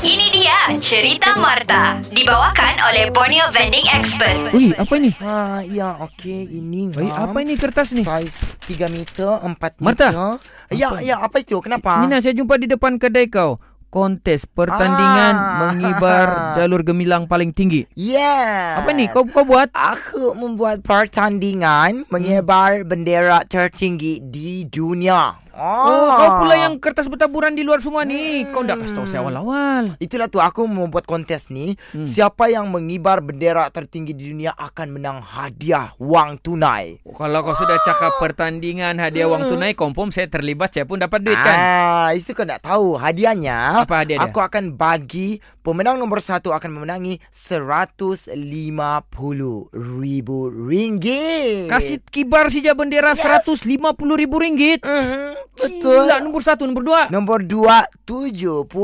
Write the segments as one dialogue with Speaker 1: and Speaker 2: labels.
Speaker 1: Ini dia cerita Marta. Dibawakan oleh Borneo Vending Expert.
Speaker 2: Ui, apa ini?
Speaker 3: Ha, ya, okey. Ini
Speaker 2: Ui,
Speaker 3: ngam.
Speaker 2: apa ini kertas ni?
Speaker 3: Saiz 3 meter, 4 meter.
Speaker 2: Marta.
Speaker 3: Ya, ya, apa itu? Kenapa?
Speaker 2: Nina, saya jumpa di depan kedai kau. Kontes pertandingan
Speaker 3: Ah.
Speaker 2: mengibar jalur gemilang paling tinggi.
Speaker 3: Yeah.
Speaker 2: Apa ni? Kau kau buat?
Speaker 3: Aku membuat pertandingan menyebar bendera tertinggi di dunia.
Speaker 2: Oh, kau pula yang kertas bertaburan di luar semua ni. Kau dah kasih tahu saya awal-awal.
Speaker 3: Itulah tu aku membuat kontes ni.
Speaker 2: Hmm.
Speaker 3: Siapa yang mengibar bendera tertinggi di dunia akan menang hadiah wang tunai.
Speaker 2: Oh, Kalau kau sudah cakap pertandingan hadiah wang tunai, confirm saya terlibat, saya pun dapat duit kan?
Speaker 3: Ah, itu kau nak tahu hadiahnya.
Speaker 2: Apa hadiah dia?
Speaker 3: Aku akan bagi pemenang nombor satu akan memenangi 150 ribu ringgit.
Speaker 2: Kasih kibar saja bendera
Speaker 3: Yes.
Speaker 2: 150 ribu ringgit.
Speaker 3: Mhm, betul.
Speaker 2: Gila, nombor satu, nombor dua.
Speaker 3: Nombor dua, 75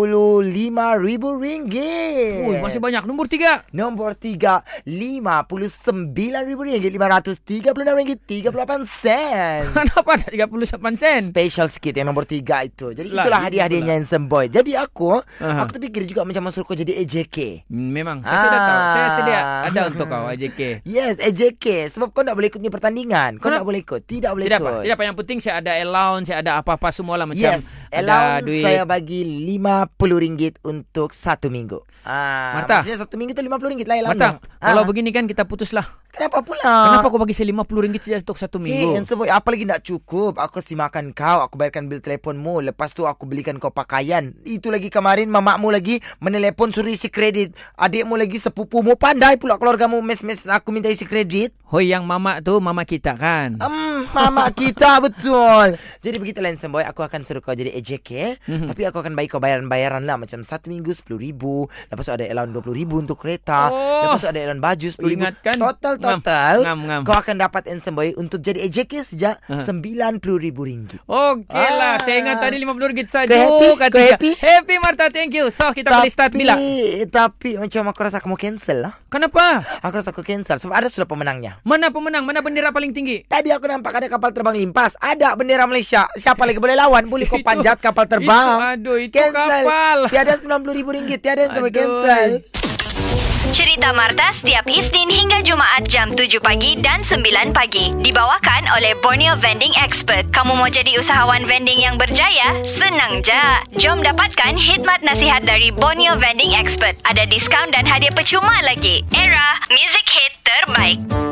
Speaker 3: ribu ringgit.
Speaker 2: Ui, masih banyak. Nombor tiga.
Speaker 3: Nombor tiga, 59 ribu ringgit. 536 ringgit 38 sen.
Speaker 2: Kenapa ada 38 sen?
Speaker 3: Special sikit yang nombor tiga itu. Jadi
Speaker 2: Lah,
Speaker 3: itulah
Speaker 2: itu
Speaker 3: hadiah-hadiahnya yang semboy. Jadi aku,
Speaker 2: Aha.
Speaker 3: aku terfikir juga macam masuk kau jadi AJK.
Speaker 2: Hmm, Memang, saya sudah tahu. Saya
Speaker 3: Ah.
Speaker 2: sedia ada untuk kau, AJK.
Speaker 3: Yes, AJK. Sebab kau tak boleh ikut ni pertandingan. Kau tak boleh ikut. Tidak boleh
Speaker 2: Tidak
Speaker 3: ikut.
Speaker 2: apa, tidak apa. Yang penting saya ada allowance, saya ada apa-apa semualah macam
Speaker 3: Yes,
Speaker 2: ada
Speaker 3: allowance
Speaker 2: duit.
Speaker 3: saya bagi RM50 untuk satu minggu. Ah,
Speaker 2: Marta.
Speaker 3: Maksudnya satu minggu tu RM50 lah allowance.
Speaker 2: Marta, kalau
Speaker 3: Ah,
Speaker 2: begini kan kita putuslah.
Speaker 3: Kenapa pula?
Speaker 2: Kenapa kau bagi saya RM50 saja untuk satu minggu?
Speaker 3: yang semua apa lagi nak cukup? Aku kasih makan kau, aku bayarkan bil telefonmu, lepas tu aku belikan kau pakaian. Itu lagi kemarin mamakmu lagi menelepon suruh isi kredit. Adikmu lagi sepupumu pandai pula keluargamu mes-mes aku minta isi kredit.
Speaker 2: Hoi, yang mama tu mama kita kan?
Speaker 3: Hmm, mama kita betul. Jadi begitu lain semboy, aku akan suruh kau jadi AJK,
Speaker 2: Mhm.
Speaker 3: tapi aku akan bagi kau bayaran-bayaran lah macam satu minggu RM10,000, lepas tu ada allowance RM20,000 untuk kereta,
Speaker 2: Oh.
Speaker 3: lepas tu ada allowance baju RM10,000.
Speaker 2: Ingatkan.
Speaker 3: Total
Speaker 2: Ngam,
Speaker 3: total
Speaker 2: ngam, ngam.
Speaker 3: kau akan dapat semboy untuk jadi AJK sejak
Speaker 2: Aha.
Speaker 3: RM90,000
Speaker 2: Okey lah,
Speaker 3: Ah.
Speaker 2: saya ingat tadi RM50 saja.
Speaker 3: Kau happy?
Speaker 2: kata
Speaker 3: Kau happy?
Speaker 2: Happy Marta, thank you. So, kita boleh start bila?
Speaker 3: Tapi macam aku rasa aku mau cancel lah.
Speaker 2: Kenapa?
Speaker 3: Aku rasa aku cancel sebab ada sudah pemenangnya.
Speaker 2: Mana pemenang? Mana bendera paling tinggi?
Speaker 3: Tadi aku nampak ada kapal terbang limpas. Ada bendera Malaysia. Siapa lagi boleh lawan? Boleh kau
Speaker 2: Itu-
Speaker 3: panjat kapal terbang.
Speaker 2: itu- aduh, itu
Speaker 3: cancel.
Speaker 2: kapal.
Speaker 3: Tiada RM90,000 Tiada yang
Speaker 2: Aduh.
Speaker 3: cancel.
Speaker 1: Cerita Marta setiap Isnin hingga Jumaat jam 7 pagi dan 9 pagi. Dibawakan oleh Borneo Vending Expert. Kamu mau jadi usahawan vending yang berjaya? Senang je. Jom dapatkan khidmat nasihat dari Borneo Vending Expert. Ada diskaun dan hadiah percuma lagi. Era, music hit terbaik.